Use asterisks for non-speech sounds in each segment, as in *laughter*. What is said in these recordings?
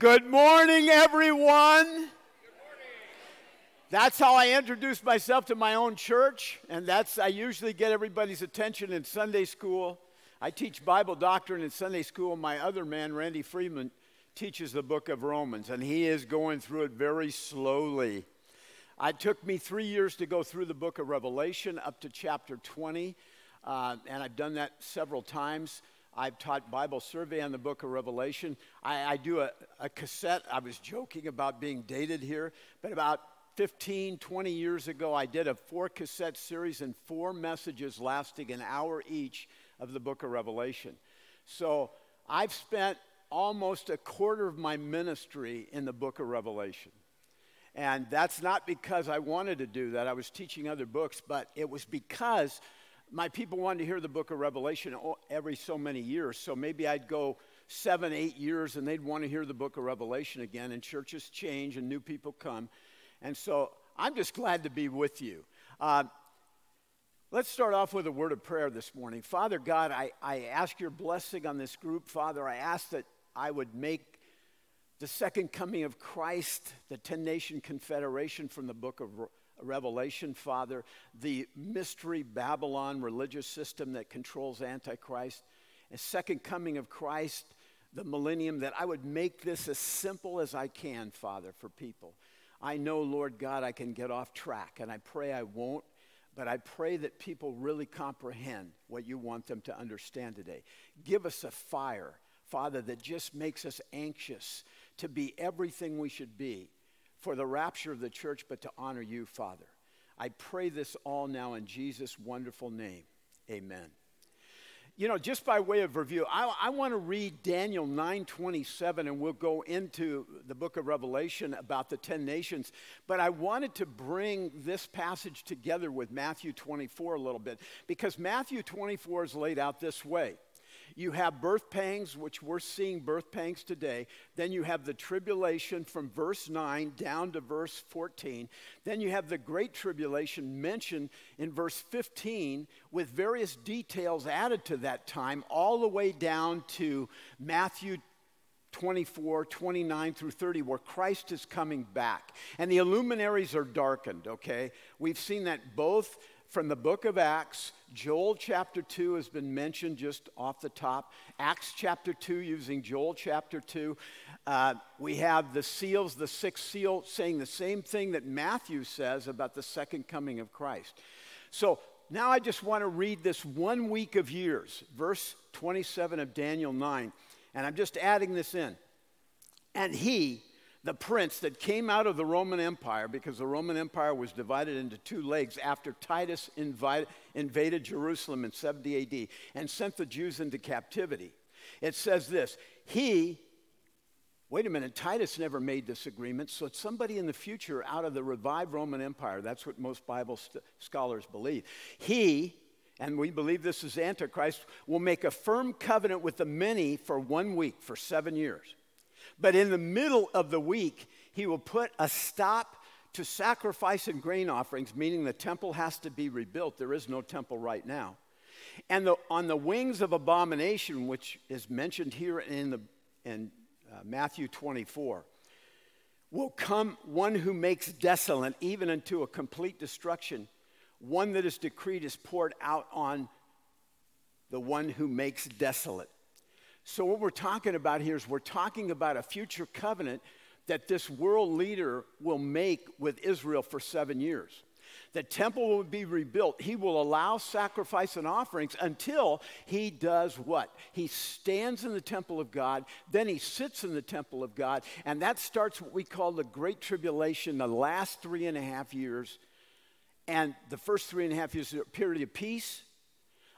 Good morning, everyone. That's how I introduce myself to my own church, and that's I usually get everybody's attention in Sunday school. I teach Bible doctrine in Sunday school. My other man, Randy Freeman, teaches the book of Romans, and he is going through it very slowly. It took me three years to go through the book of Revelation up to chapter 20, uh, and I've done that several times. I've taught Bible survey on the book of Revelation. I, I do a, a cassette. I was joking about being dated here, but about 15, 20 years ago, I did a four cassette series and four messages lasting an hour each of the book of Revelation. So I've spent almost a quarter of my ministry in the book of Revelation. And that's not because I wanted to do that. I was teaching other books, but it was because my people wanted to hear the book of Revelation every so many years. So maybe I'd go seven, eight years and they'd want to hear the book of Revelation again. And churches change and new people come. And so I'm just glad to be with you. Uh, let's start off with a word of prayer this morning. Father God, I, I ask your blessing on this group. Father, I ask that I would make the second coming of Christ, the 10 nation confederation from the book of Revelation, Father, the mystery Babylon religious system that controls Antichrist, a second coming of Christ, the millennium, that I would make this as simple as I can, Father, for people. I know, Lord God, I can get off track, and I pray I won't, but I pray that people really comprehend what you want them to understand today. Give us a fire, Father, that just makes us anxious to be everything we should be for the rapture of the church, but to honor you, Father. I pray this all now in Jesus' wonderful name. Amen. You know, just by way of review, I, I want to read Daniel 9:27, and we'll go into the book of Revelation about the ten nations. But I wanted to bring this passage together with Matthew 24 a little bit because Matthew 24 is laid out this way. You have birth pangs, which we're seeing birth pangs today. Then you have the tribulation from verse 9 down to verse 14. Then you have the great tribulation mentioned in verse 15 with various details added to that time, all the way down to Matthew 24, 29 through 30, where Christ is coming back. And the illuminaries are darkened, okay? We've seen that both from the book of Acts. Joel chapter 2 has been mentioned just off the top. Acts chapter 2, using Joel chapter 2. Uh, we have the seals, the sixth seal, saying the same thing that Matthew says about the second coming of Christ. So now I just want to read this one week of years, verse 27 of Daniel 9. And I'm just adding this in. And he, the prince that came out of the Roman Empire, because the Roman Empire was divided into two legs after Titus invite, invaded Jerusalem in 70 AD and sent the Jews into captivity. It says this He, wait a minute, Titus never made this agreement, so it's somebody in the future out of the revived Roman Empire. That's what most Bible st- scholars believe. He, and we believe this is Antichrist, will make a firm covenant with the many for one week, for seven years. But in the middle of the week, he will put a stop to sacrifice and grain offerings, meaning the temple has to be rebuilt. There is no temple right now. And the, on the wings of abomination, which is mentioned here in, the, in uh, Matthew 24, will come one who makes desolate, even unto a complete destruction. One that is decreed is poured out on the one who makes desolate. So, what we're talking about here is we're talking about a future covenant that this world leader will make with Israel for seven years. The temple will be rebuilt. He will allow sacrifice and offerings until he does what? He stands in the temple of God, then he sits in the temple of God, and that starts what we call the Great Tribulation, the last three and a half years. And the first three and a half years is a period of peace,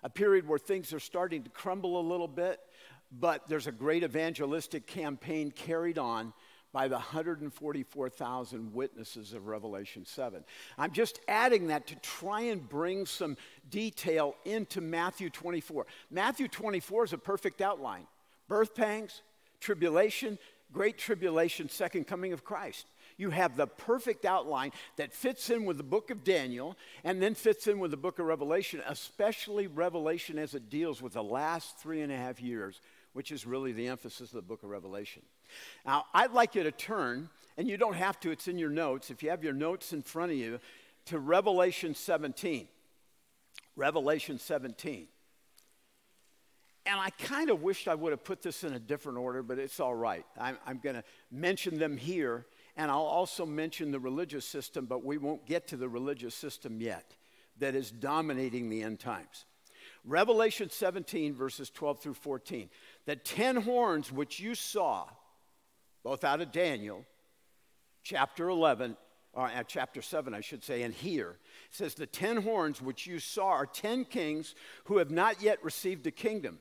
a period where things are starting to crumble a little bit but there's a great evangelistic campaign carried on by the 144,000 witnesses of Revelation 7. I'm just adding that to try and bring some detail into Matthew 24. Matthew 24 is a perfect outline birth pangs, tribulation, great tribulation, second coming of Christ. You have the perfect outline that fits in with the book of Daniel and then fits in with the book of Revelation, especially Revelation as it deals with the last three and a half years which is really the emphasis of the book of Revelation. Now, I'd like you to turn, and you don't have to, it's in your notes. If you have your notes in front of you, to Revelation 17. Revelation 17. And I kind of wished I would have put this in a different order, but it's all right. I'm, I'm going to mention them here, and I'll also mention the religious system, but we won't get to the religious system yet that is dominating the end times. Revelation 17, verses 12 through 14. The ten horns which you saw, both out of Daniel, chapter 11, or at chapter 7, I should say, and here, says, The ten horns which you saw are ten kings who have not yet received a kingdom.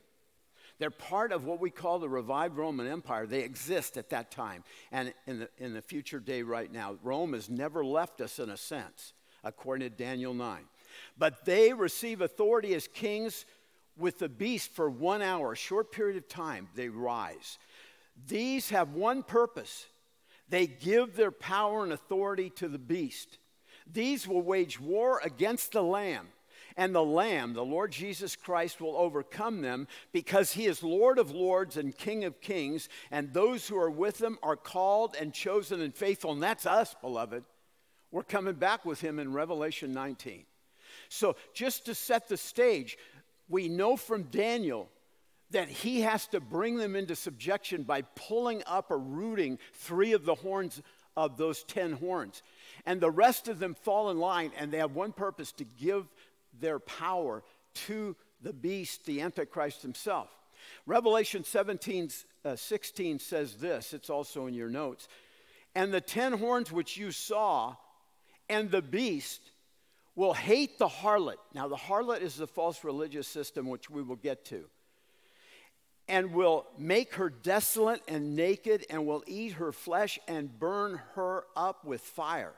They're part of what we call the revived Roman Empire. They exist at that time and in the, in the future day right now. Rome has never left us in a sense, according to Daniel 9. But they receive authority as kings with the beast for one hour, a short period of time, they rise. These have one purpose they give their power and authority to the beast. These will wage war against the Lamb and the Lamb, the Lord Jesus Christ, will overcome them because he is Lord of lords and King of kings, and those who are with him are called and chosen and faithful. And that's us, beloved. We're coming back with him in Revelation 19. So, just to set the stage, we know from Daniel that he has to bring them into subjection by pulling up or rooting three of the horns of those ten horns. And the rest of them fall in line, and they have one purpose to give their power to the beast, the Antichrist himself. Revelation 17, uh, 16 says this, it's also in your notes. And the ten horns which you saw, and the beast will hate the harlot. Now, the harlot is the false religious system, which we will get to. And will make her desolate and naked, and will eat her flesh and burn her up with fire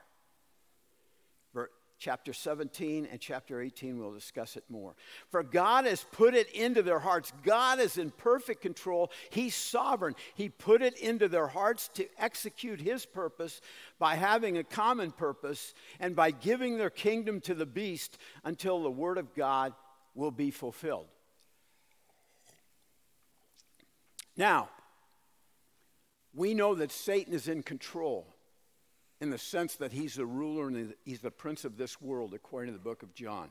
chapter 17 and chapter 18 we'll discuss it more. For god has put it into their hearts. God is in perfect control. He's sovereign. He put it into their hearts to execute his purpose by having a common purpose and by giving their kingdom to the beast until the word of god will be fulfilled. Now we know that satan is in control in the sense that he's the ruler and he's the prince of this world, according to the book of John.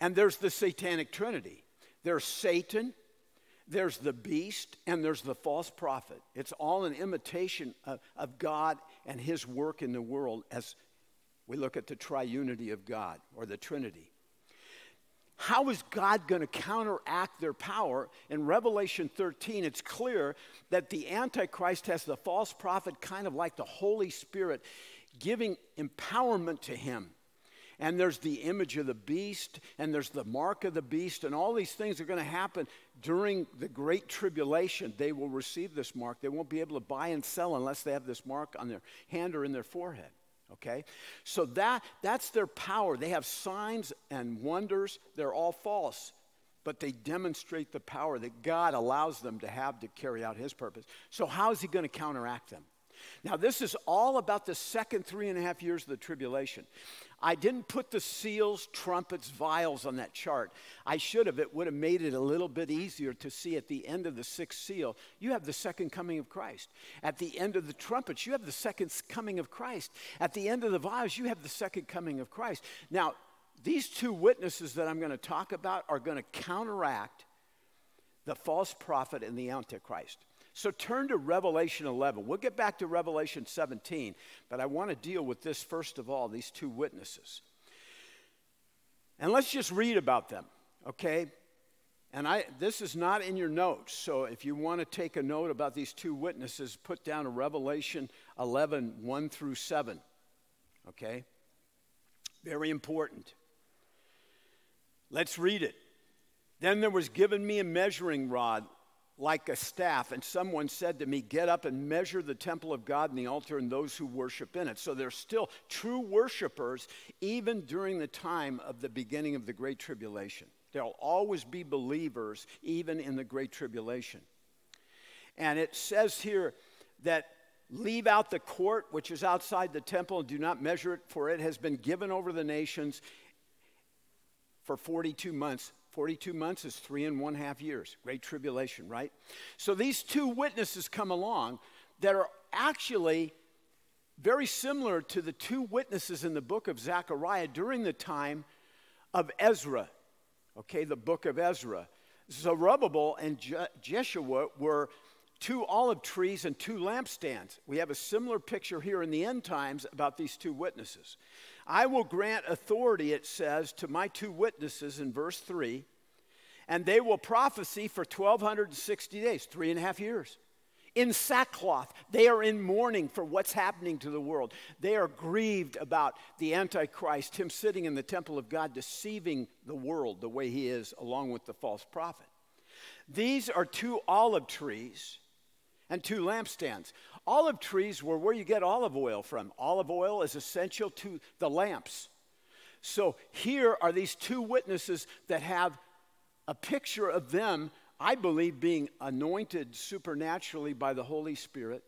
And there's the satanic trinity there's Satan, there's the beast, and there's the false prophet. It's all an imitation of, of God and his work in the world as we look at the triunity of God or the Trinity. How is God going to counteract their power? In Revelation 13, it's clear that the Antichrist has the false prophet kind of like the Holy Spirit giving empowerment to him. And there's the image of the beast, and there's the mark of the beast, and all these things are going to happen during the Great Tribulation. They will receive this mark. They won't be able to buy and sell unless they have this mark on their hand or in their forehead okay? So that that's their power. They have signs and wonders. They're all false but they demonstrate the power that god allows them to have to carry out his purpose. So how is he going to counteract them? Now, this is all about the second three and a half years of the tribulation. I didn't put the seals, trumpets, vials on that chart. I should have. It would have made it a little bit easier to see at the end of the sixth seal, you have the second coming of Christ. At the end of the trumpets, you have the second coming of Christ. At the end of the vials, you have the second coming of Christ. Now, these two witnesses that I'm going to talk about are going to counteract the false prophet and the Antichrist. So turn to Revelation 11. We'll get back to Revelation 17, but I want to deal with this first of all, these two witnesses. And let's just read about them, okay? And I, this is not in your notes, so if you want to take a note about these two witnesses, put down Revelation 11, 1 through 7, okay? Very important. Let's read it. Then there was given me a measuring rod like a staff, and someone said to me, Get up and measure the temple of God and the altar and those who worship in it. So they're still true worshipers even during the time of the beginning of the Great Tribulation. There'll always be believers even in the Great Tribulation. And it says here that leave out the court which is outside the temple and do not measure it, for it has been given over the nations for 42 months 42 months is three and one half years. Great tribulation, right? So these two witnesses come along that are actually very similar to the two witnesses in the book of Zechariah during the time of Ezra. Okay, the book of Ezra. Zerubbabel and Je- Jeshua were two olive trees and two lampstands. We have a similar picture here in the end times about these two witnesses. I will grant authority, it says, to my two witnesses in verse 3, and they will prophesy for 1,260 days, three and a half years. In sackcloth, they are in mourning for what's happening to the world. They are grieved about the Antichrist, him sitting in the temple of God, deceiving the world the way he is, along with the false prophet. These are two olive trees and two lampstands. Olive trees were where you get olive oil from. Olive oil is essential to the lamps. So here are these two witnesses that have a picture of them, I believe, being anointed supernaturally by the Holy Spirit.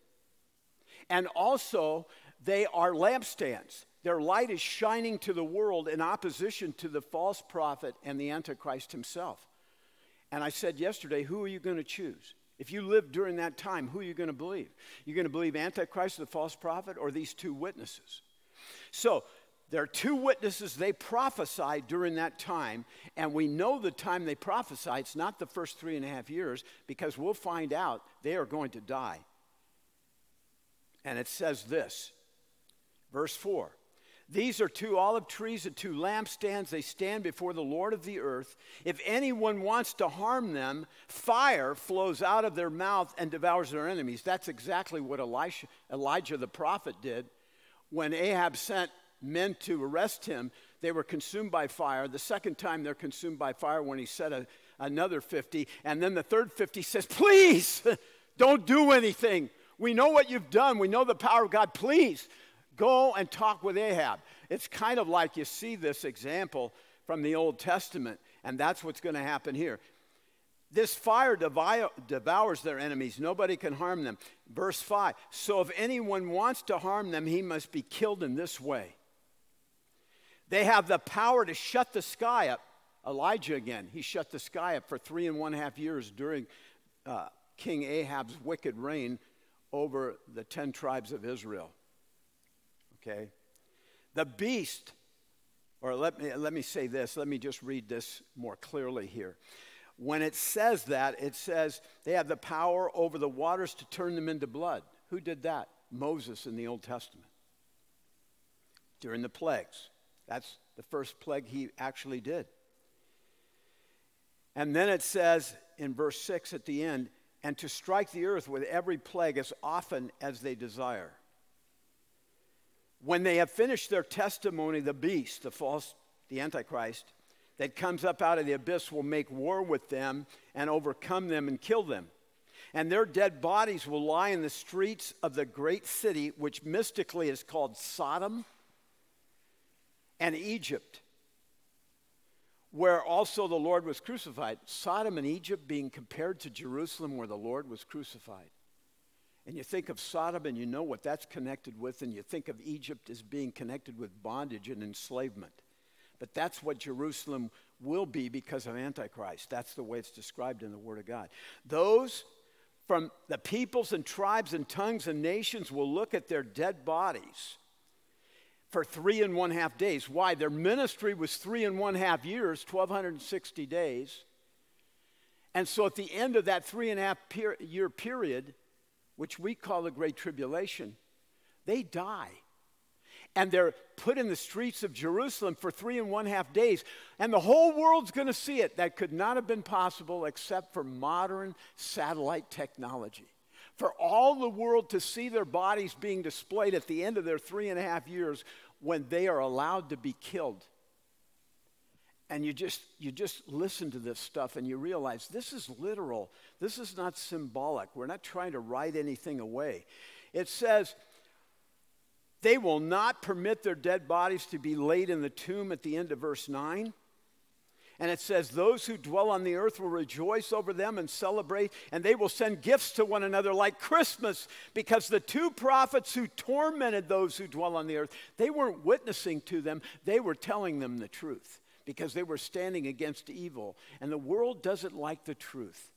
And also, they are lampstands. Their light is shining to the world in opposition to the false prophet and the Antichrist himself. And I said yesterday, who are you going to choose? If you live during that time, who are you going to believe? You're going to believe Antichrist, the false prophet, or these two witnesses? So, there are two witnesses, they prophesied during that time, and we know the time they prophesied. It's not the first three and a half years, because we'll find out they are going to die. And it says this, verse 4 these are two olive trees and two lampstands. They stand before the Lord of the earth. If anyone wants to harm them, fire flows out of their mouth and devours their enemies. That's exactly what Elisha, Elijah the prophet did. When Ahab sent men to arrest him, they were consumed by fire. The second time they're consumed by fire when he said a, another 50. And then the third 50 says, Please, *laughs* don't do anything. We know what you've done. We know the power of God. Please Go and talk with Ahab. It's kind of like you see this example from the Old Testament, and that's what's going to happen here. This fire devours their enemies. Nobody can harm them. Verse 5 So if anyone wants to harm them, he must be killed in this way. They have the power to shut the sky up. Elijah again, he shut the sky up for three and one half years during uh, King Ahab's wicked reign over the 10 tribes of Israel okay? The beast, or let me, let me say this, let me just read this more clearly here. When it says that, it says they have the power over the waters to turn them into blood. Who did that? Moses in the Old Testament. During the plagues. That's the first plague he actually did. And then it says in verse 6 at the end, and to strike the earth with every plague as often as they desire. When they have finished their testimony, the beast, the false, the Antichrist, that comes up out of the abyss will make war with them and overcome them and kill them. And their dead bodies will lie in the streets of the great city, which mystically is called Sodom and Egypt, where also the Lord was crucified. Sodom and Egypt being compared to Jerusalem, where the Lord was crucified. And you think of Sodom and you know what that's connected with, and you think of Egypt as being connected with bondage and enslavement. But that's what Jerusalem will be because of Antichrist. That's the way it's described in the Word of God. Those from the peoples and tribes and tongues and nations will look at their dead bodies for three and one half days. Why? Their ministry was three and one half years, 1,260 days. And so at the end of that three and a half year period, which we call the Great Tribulation, they die. And they're put in the streets of Jerusalem for three and one half days. And the whole world's going to see it. That could not have been possible except for modern satellite technology. For all the world to see their bodies being displayed at the end of their three and a half years when they are allowed to be killed and you just you just listen to this stuff and you realize this is literal. This is not symbolic. We're not trying to write anything away. It says they will not permit their dead bodies to be laid in the tomb at the end of verse 9 and it says those who dwell on the earth will rejoice over them and celebrate and they will send gifts to one another like christmas because the two prophets who tormented those who dwell on the earth they weren't witnessing to them. They were telling them the truth because they were standing against evil. And the world doesn't like the truth,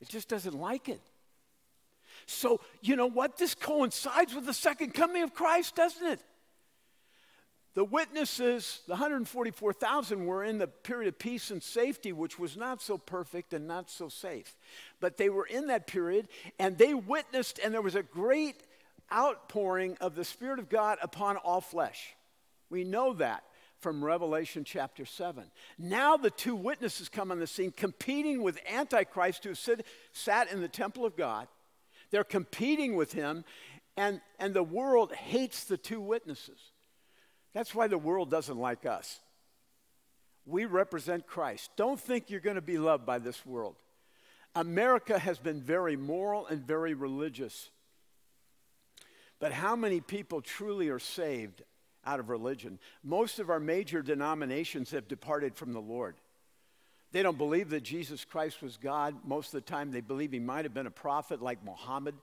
it just doesn't like it. So, you know what? This coincides with the second coming of Christ, doesn't it? The witnesses, the 144,000, were in the period of peace and safety, which was not so perfect and not so safe. But they were in that period, and they witnessed, and there was a great outpouring of the Spirit of God upon all flesh. We know that from Revelation chapter 7. Now the two witnesses come on the scene, competing with Antichrist, who sit, sat in the temple of God. They're competing with him, and, and the world hates the two witnesses. That's why the world doesn't like us. We represent Christ. Don't think you're going to be loved by this world. America has been very moral and very religious. But how many people truly are saved out of religion? Most of our major denominations have departed from the Lord. They don't believe that Jesus Christ was God. Most of the time, they believe he might have been a prophet like Muhammad.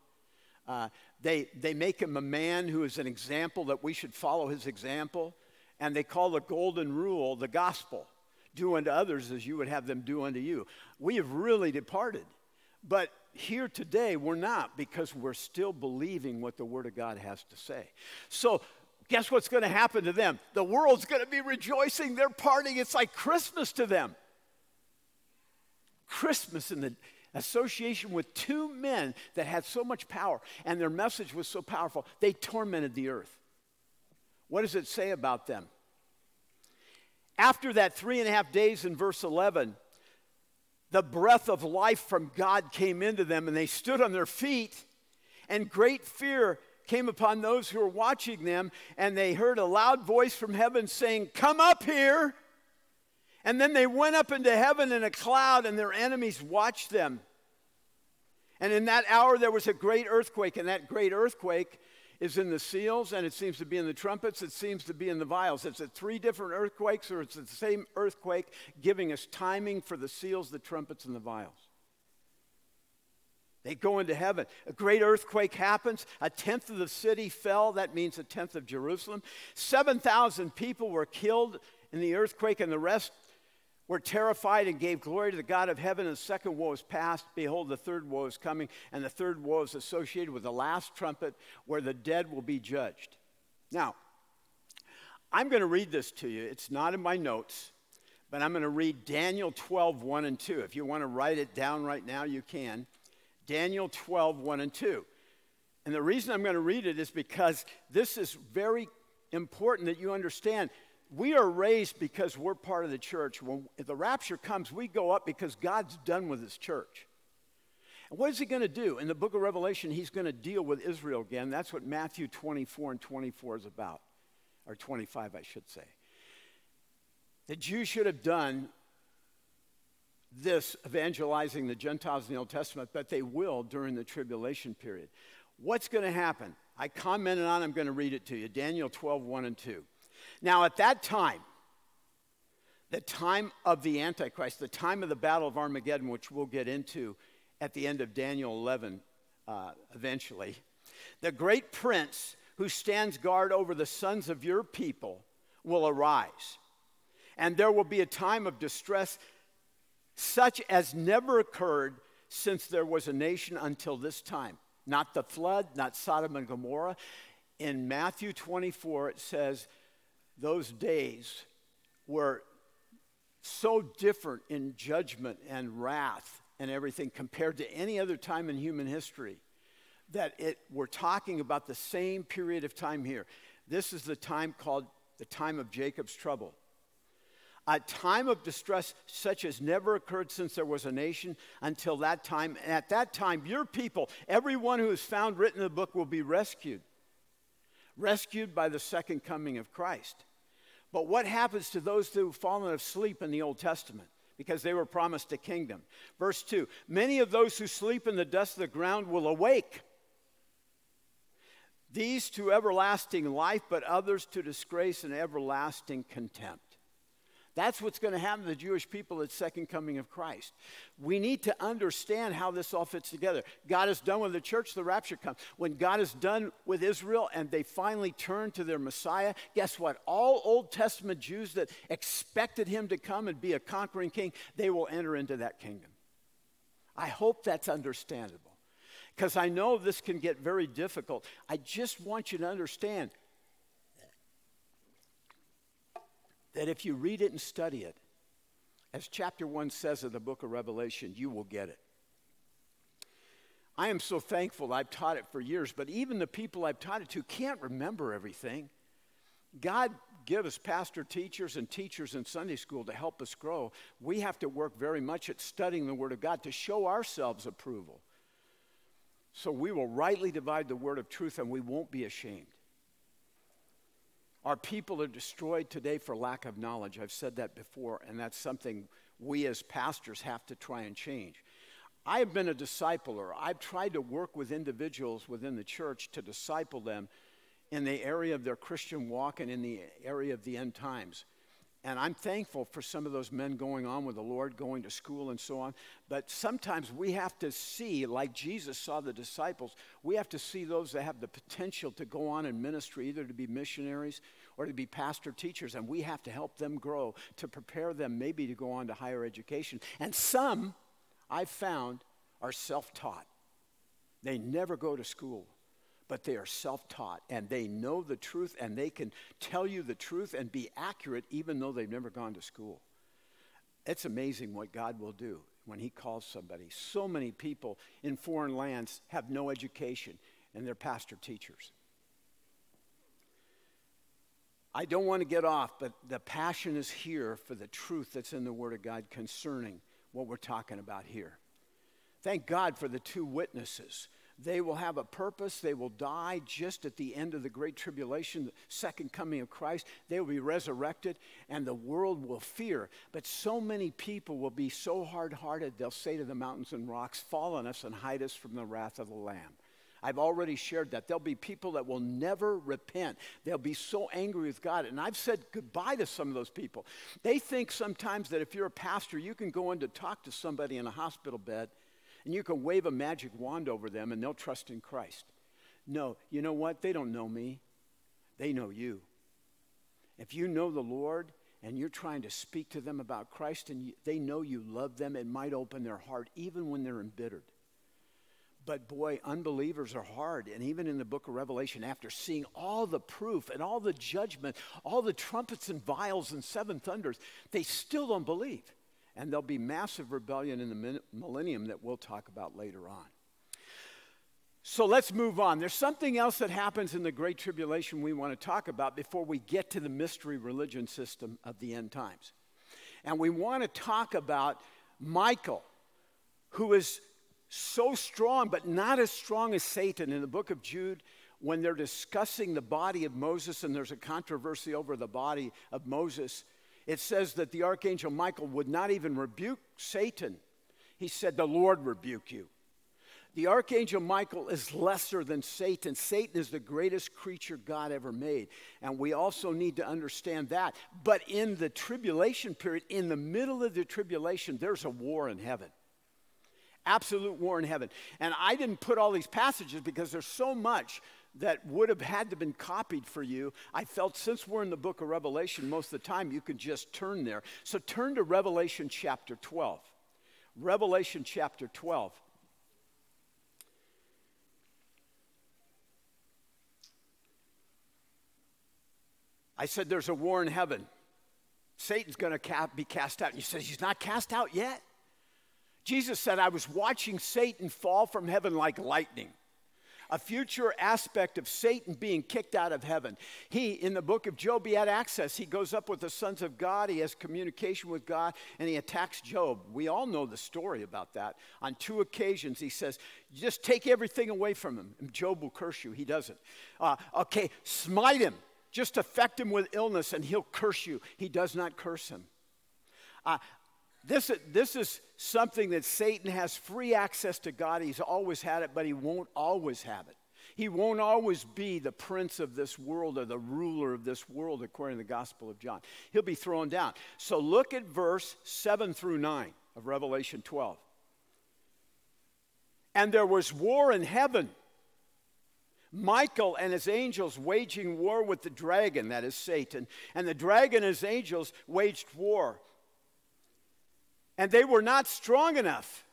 Uh, they, they make him a man who is an example that we should follow his example. And they call the golden rule the gospel do unto others as you would have them do unto you. We have really departed. But here today, we're not because we're still believing what the Word of God has to say. So, guess what's going to happen to them? The world's going to be rejoicing. They're partying. It's like Christmas to them. Christmas in the association with two men that had so much power and their message was so powerful, they tormented the earth. What does it say about them? After that three and a half days in verse 11, the breath of life from God came into them and they stood on their feet, and great fear came upon those who were watching them, and they heard a loud voice from heaven saying, Come up here. And then they went up into heaven in a cloud, and their enemies watched them. And in that hour, there was a great earthquake, and that great earthquake is in the seals, and it seems to be in the trumpets, it seems to be in the vials. It's at three different earthquakes, or it's the same earthquake giving us timing for the seals, the trumpets, and the vials. They go into heaven. A great earthquake happens. A tenth of the city fell. That means a tenth of Jerusalem. 7,000 people were killed in the earthquake, and the rest were terrified and gave glory to the God of heaven. And the second woe is past. Behold, the third woe is coming. And the third woe is associated with the last trumpet where the dead will be judged. Now, I'm going to read this to you. It's not in my notes, but I'm going to read Daniel 12, 1 and 2. If you want to write it down right now, you can. Daniel 12, 1 and 2. And the reason I'm going to read it is because this is very important that you understand we are raised because we're part of the church. When the rapture comes, we go up because God's done with his church. And what is he going to do? In the book of Revelation, he's going to deal with Israel again. That's what Matthew 24 and 24 is about, or 25, I should say. The Jews should have done this evangelizing the Gentiles in the Old Testament, but they will during the tribulation period. What's going to happen? I commented on, I'm going to read it to you Daniel 12, 1 and 2. Now, at that time, the time of the Antichrist, the time of the Battle of Armageddon, which we'll get into at the end of Daniel 11 uh, eventually, the great prince who stands guard over the sons of your people will arise. And there will be a time of distress such as never occurred since there was a nation until this time. Not the flood, not Sodom and Gomorrah. In Matthew 24, it says, those days were so different in judgment and wrath and everything compared to any other time in human history that it, we're talking about the same period of time here. This is the time called the time of Jacob's trouble. A time of distress such as never occurred since there was a nation until that time. And at that time, your people, everyone who is found written in the book, will be rescued. Rescued by the second coming of Christ. But what happens to those who've fallen asleep in the Old Testament? Because they were promised a kingdom. Verse 2 Many of those who sleep in the dust of the ground will awake. These to everlasting life, but others to disgrace and everlasting contempt. That's what's going to happen to the Jewish people at second coming of Christ. We need to understand how this all fits together. God is done with the church, the rapture comes. When God is done with Israel and they finally turn to their Messiah, guess what? All Old Testament Jews that expected him to come and be a conquering king, they will enter into that kingdom. I hope that's understandable because I know this can get very difficult. I just want you to understand that if you read it and study it, as chapter 1 says of the book of Revelation, you will get it. I am so thankful I've taught it for years, but even the people I've taught it to can't remember everything. God give us pastor teachers and teachers in Sunday school to help us grow. We have to work very much at studying the Word of God to show ourselves approval. So we will rightly divide the Word of truth and we won't be ashamed. Our people are destroyed today for lack of knowledge. I've said that before, and that's something we as pastors have to try and change. I have been a discipler. I've tried to work with individuals within the church to disciple them in the area of their Christian walk and in the area of the end times. And I'm thankful for some of those men going on with the Lord, going to school and so on. But sometimes we have to see, like Jesus saw the disciples, we have to see those that have the potential to go on in ministry, either to be missionaries or to be pastor teachers. And we have to help them grow, to prepare them maybe to go on to higher education. And some, I've found, are self taught. They never go to school but they are self taught and they know the truth and they can tell you the truth and be accurate even though they've never gone to school. It's amazing what God will do when He calls somebody. So many people in foreign lands have no education and they're pastor teachers. I don't want to get off, but the passion is here for the truth that's in the Word of God concerning what we're talking about here. Thank God for the two witnesses they will have a purpose. They will die just at the end of the Great Tribulation, the second coming of Christ. They will be resurrected, and the world will fear. But so many people will be so hard hearted, they'll say to the mountains and rocks, Fall on us and hide us from the wrath of the Lamb. I've already shared that. There'll be people that will never repent. They'll be so angry with God. And I've said goodbye to some of those people. They think sometimes that if you're a pastor, you can go in to talk to somebody in a hospital bed and you can wave a magic wand over them and they'll trust in Christ. No, you know what? They don't know me, they know you. If you know the Lord and you're trying to speak to them about Christ and you, they know you love them, it might open their heart even when they're embittered. But boy, unbelievers are hard. And even in the book of Revelation, after seeing all the proof and all the judgment, all the trumpets and vials and seven thunders, they still don't believe. And there'll be massive rebellion in the millennium that we'll talk about later on. So let's move on. There's something else that happens in the Great Tribulation we want to talk about before we get to the mystery religion system of the end times. And we want to talk about Michael, who is so strong, but not as strong as Satan. In the book of Jude, when they're discussing the body of Moses, and there's a controversy over the body of Moses, it says that the archangel Michael would not even rebuke Satan. He said, The Lord rebuke you. The archangel Michael is lesser than Satan. Satan is the greatest creature God ever made. And we also need to understand that. But in the tribulation period, in the middle of the tribulation, there's a war in heaven. Absolute war in heaven. And I didn't put all these passages because there's so much that would have had to been copied for you. I felt since we're in the book of Revelation most of the time, you could just turn there. So turn to Revelation chapter 12. Revelation chapter 12. I said there's a war in heaven. Satan's going to be cast out. And you said he's not cast out yet. Jesus said, I was watching Satan fall from heaven like lightning a future aspect of Satan being kicked out of heaven. He, in the book of Job, he had access. He goes up with the sons of God, he has communication with God, and he attacks Job. We all know the story about that. On two occasions, he says, Just take everything away from him, and Job will curse you. He doesn't. Uh, okay, smite him. Just affect him with illness, and he'll curse you. He does not curse him. Uh, this, this is something that Satan has free access to God. He's always had it, but he won't always have it. He won't always be the prince of this world or the ruler of this world, according to the Gospel of John. He'll be thrown down. So look at verse 7 through 9 of Revelation 12. And there was war in heaven. Michael and his angels waging war with the dragon, that is Satan. And the dragon and his angels waged war. And they were not strong enough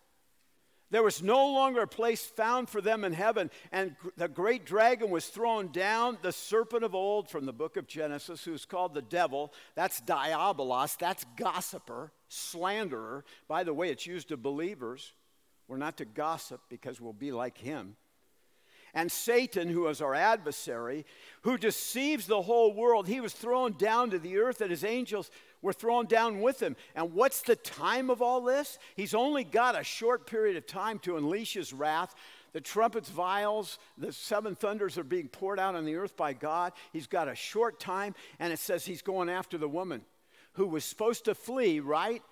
there was no longer a place found for them in heaven, and the great dragon was thrown down, the serpent of old from the book of Genesis, who's called the devil. That's diabolos, that's gossiper, slanderer. By the way, it's used of believers. We're not to gossip because we'll be like him. And Satan, who is our adversary, who deceives the whole world, he was thrown down to the earth, and his angels were thrown down with him. And what's the time of all this? He's only got a short period of time to unleash his wrath. The trumpets, vials, the seven thunders are being poured out on the earth by God. He's got a short time, and it says he's going after the woman who was supposed to flee, right?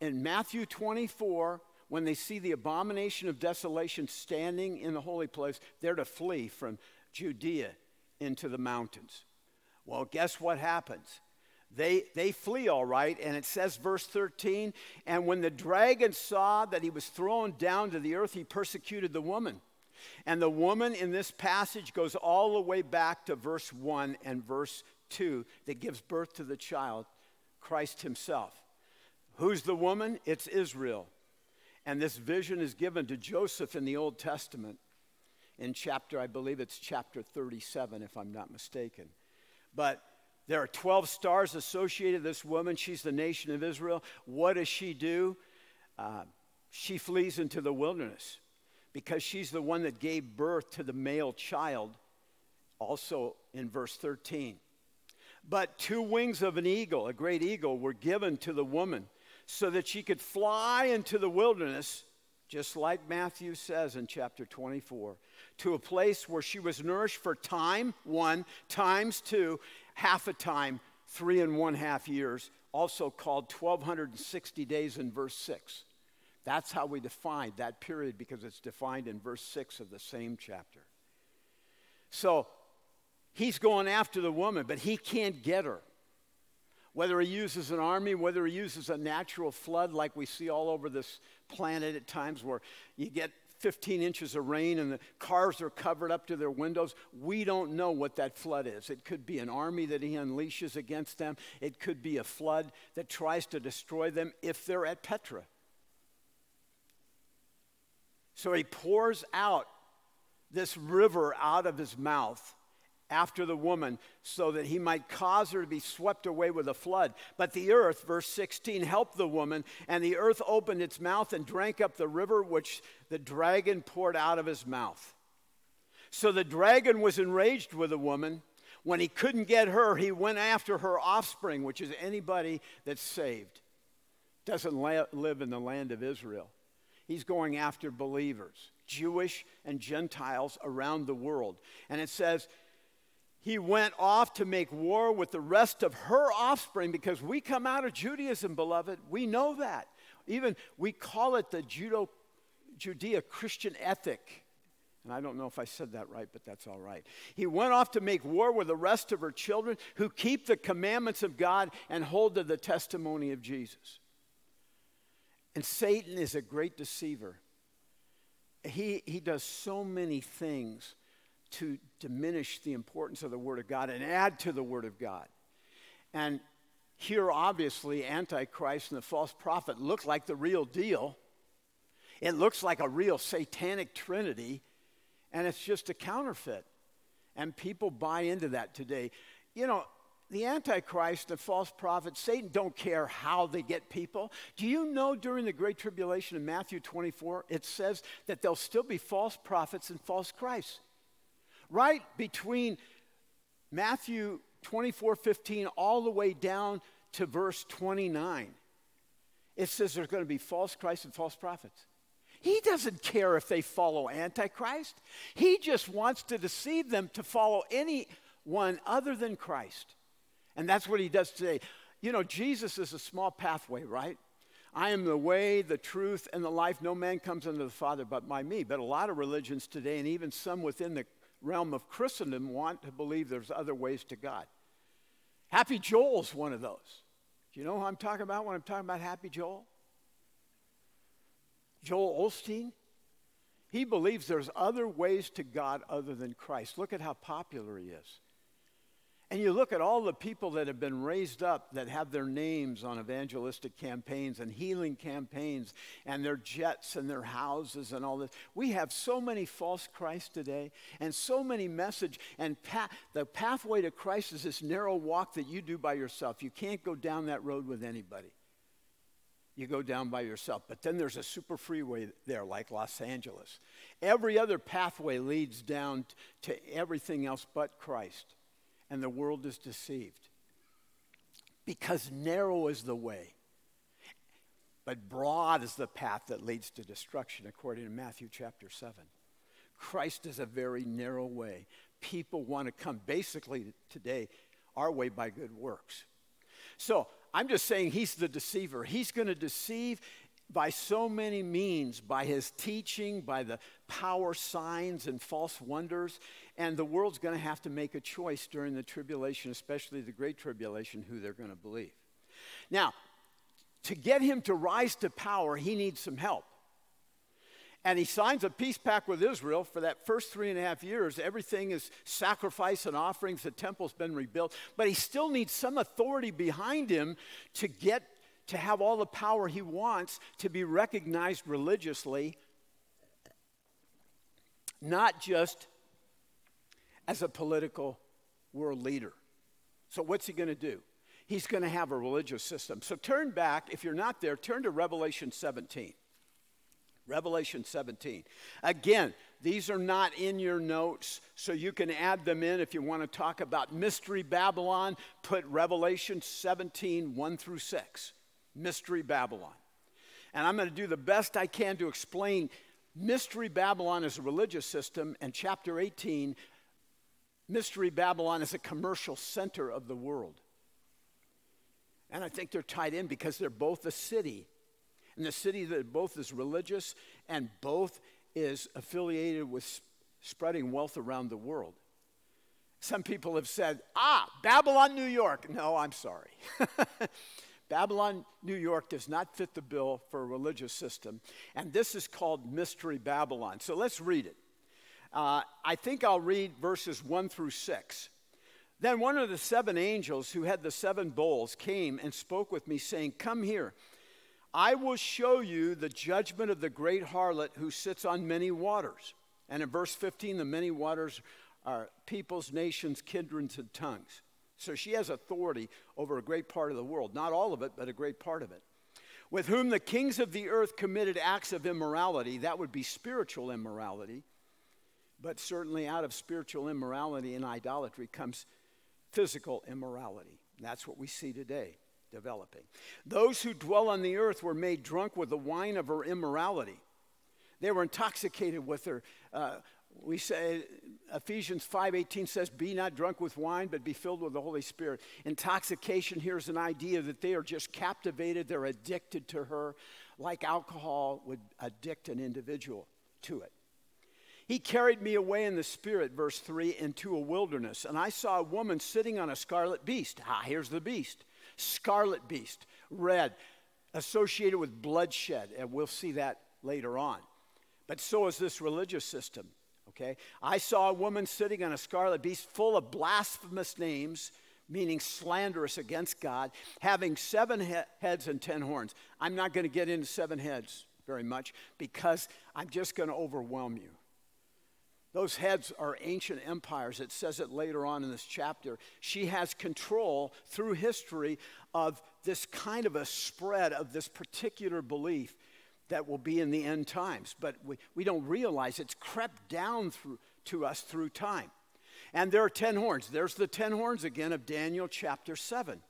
In Matthew 24, when they see the abomination of desolation standing in the holy place, they're to flee from Judea into the mountains. Well, guess what happens? They, they flee all right, and it says, verse 13, and when the dragon saw that he was thrown down to the earth, he persecuted the woman. And the woman in this passage goes all the way back to verse 1 and verse 2 that gives birth to the child, Christ himself. Who's the woman? It's Israel. And this vision is given to Joseph in the Old Testament in chapter, I believe it's chapter 37, if I'm not mistaken. But there are 12 stars associated with this woman. She's the nation of Israel. What does she do? Uh, she flees into the wilderness because she's the one that gave birth to the male child, also in verse 13. But two wings of an eagle, a great eagle, were given to the woman so that she could fly into the wilderness, just like Matthew says in chapter 24, to a place where she was nourished for time, one, times two, half a time, three and one half years, also called 1260 days in verse 6. That's how we define that period because it's defined in verse 6 of the same chapter. So he's going after the woman, but he can't get her whether he uses an army, whether he uses a natural flood like we see all over this planet at times where you get 15 inches of rain and the cars are covered up to their windows. We don't know what that flood is. It could be an army that he unleashes against them, it could be a flood that tries to destroy them if they're at Petra. So he pours out this river out of his mouth after the woman so that he might cause her to be swept away with a flood. But the earth, verse 16, helped the woman, and the earth opened its mouth and drank up the river which the dragon poured out of his mouth. So the dragon was enraged with the woman. When he couldn't get her, he went after her offspring, which is anybody that's saved, doesn't live in the land of Israel. He's going after believers, Jewish and Gentiles around the world. And it says, he went off to make war with the rest of her offspring because we come out of Judaism, beloved. We know that. Even we call it the Judo, Judea Christian ethic. And I don't know if I said that right, but that's all right. He went off to make war with the rest of her children who keep the commandments of God and hold to the testimony of Jesus. And Satan is a great deceiver. He, he does so many things to diminish the importance of the Word of God and add to the Word of God. And here, obviously, Antichrist and the false prophet look like the real deal. It looks like a real satanic trinity, and it's just a counterfeit. And people buy into that today. You know, the Antichrist, the false prophet, Satan don't care how they get people. Do you know during the Great Tribulation in Matthew 24, it says that there'll still be false prophets and false Christs? Right between Matthew 24 15 all the way down to verse 29. It says there's going to be false Christs and false prophets. He doesn't care if they follow Antichrist. He just wants to deceive them to follow anyone other than Christ. And that's what he does today. You know, Jesus is a small pathway, right? I am the way, the truth, and the life. No man comes unto the Father but by me. But a lot of religions today, and even some within the realm of Christendom want to believe there's other ways to God. Happy Joel's one of those. Do you know who I'm talking about when I'm talking about Happy Joel? Joel Osteen. He believes there's other ways to God other than Christ. Look at how popular he is. And you look at all the people that have been raised up that have their names on evangelistic campaigns and healing campaigns and their jets and their houses and all this. We have so many false Christs today and so many message and pa- the pathway to Christ is this narrow walk that you do by yourself. You can't go down that road with anybody. You go down by yourself. But then there's a super freeway there like Los Angeles. Every other pathway leads down to everything else but Christ and the world is deceived. Because narrow is the way, but broad is the path that leads to destruction, according to Matthew chapter 7. Christ is a very narrow way. People want to come basically today our way by good works. So I'm just saying he's the deceiver. He's going to deceive by so many means by his teaching, by the power signs and false wonders. And the world's going to have to make a choice during the tribulation, especially the great tribulation, who they're going to believe. Now, to get him to rise to power, he needs some help. And he signs a peace pact with Israel for that first three and a half years. Everything is sacrifice and offerings. The temple's been rebuilt. But he still needs some authority behind him to get to have all the power he wants to be recognized religiously, not just as a political world leader. So, what's he going to do? He's going to have a religious system. So, turn back, if you're not there, turn to Revelation 17. Revelation 17. Again, these are not in your notes, so you can add them in if you want to talk about Mystery Babylon. Put Revelation 17, 1 through 6. Mystery Babylon. And I'm going to do the best I can to explain Mystery Babylon is a religious system, and chapter 18, Mystery Babylon is a commercial center of the world. And I think they're tied in because they're both a city. And the city that both is religious and both is affiliated with spreading wealth around the world. Some people have said, ah, Babylon, New York. No, I'm sorry. *laughs* Babylon, New York does not fit the bill for a religious system. And this is called Mystery Babylon. So let's read it. Uh, I think I'll read verses 1 through 6. Then one of the seven angels who had the seven bowls came and spoke with me, saying, Come here. I will show you the judgment of the great harlot who sits on many waters. And in verse 15, the many waters are peoples, nations, kindreds, and tongues. So she has authority over a great part of the world. Not all of it, but a great part of it. With whom the kings of the earth committed acts of immorality, that would be spiritual immorality. But certainly out of spiritual immorality and idolatry comes physical immorality. That's what we see today developing. Those who dwell on the earth were made drunk with the wine of her immorality. They were intoxicated with her uh, we say Ephesians 5:18 says be not drunk with wine but be filled with the Holy Spirit. Intoxication here's an idea that they are just captivated, they're addicted to her like alcohol would addict an individual to it. He carried me away in the spirit verse 3 into a wilderness and I saw a woman sitting on a scarlet beast. Ah, here's the beast. Scarlet beast, red, associated with bloodshed and we'll see that later on. But so is this religious system okay? I saw a woman sitting on a scarlet beast full of blasphemous names, meaning slanderous against God, having seven he- heads and ten horns. I'm not going to get into seven heads very much because I'm just going to overwhelm you. Those heads are ancient empires. It says it later on in this chapter. She has control through history of this kind of a spread of this particular belief that will be in the end times. But we, we don't realize it's crept down through, to us through time. And there are ten horns. There's the ten horns again of Daniel chapter 7.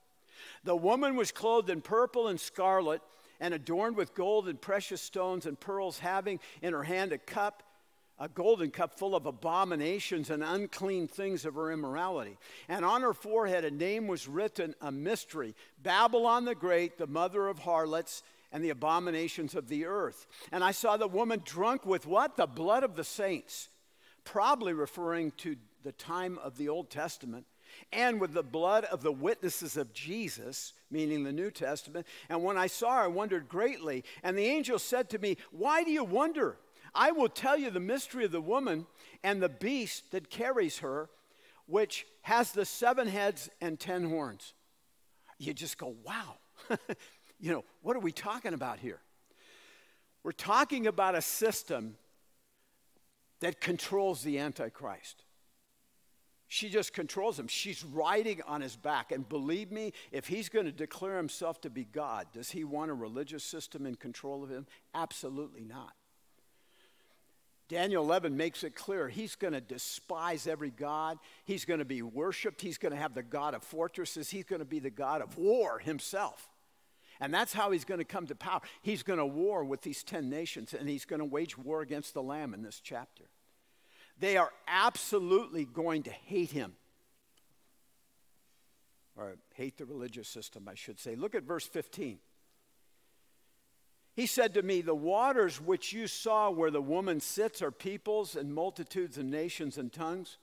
The woman was clothed in purple and scarlet and adorned with gold and precious stones and pearls, having in her hand a cup, a golden cup full of abominations and unclean things of her immorality. And on her forehead a name was written, a mystery Babylon the Great, the mother of harlots and the abominations of the earth. And I saw the woman drunk with what? The blood of the saints, probably referring to the time of the Old Testament, and with the blood of the witnesses of Jesus, meaning the New Testament. And when I saw her, I wondered greatly. And the angel said to me, Why do you wonder? I will tell you the mystery of the woman and the beast that carries her, which has the seven heads and ten horns. You just go, Wow. *laughs* you know, what are we talking about here? We're talking about a system that controls the Antichrist. She just controls him. She's riding on his back. And believe me, if he's going to declare himself to be God, does he want a religious system in control of him? Absolutely not. Daniel 11 makes it clear he's going to despise every God. He's going to be worshiped. He's going to have the God of fortresses. He's going to be the God of war himself. And that's how he's going to come to power. He's going to war with these 10 nations, and he's going to wage war against the Lamb in this chapter. They are absolutely going to hate him. Or hate the religious system, I should say. Look at verse 15. He said to me, The waters which you saw where the woman sits are peoples and multitudes and nations and tongues.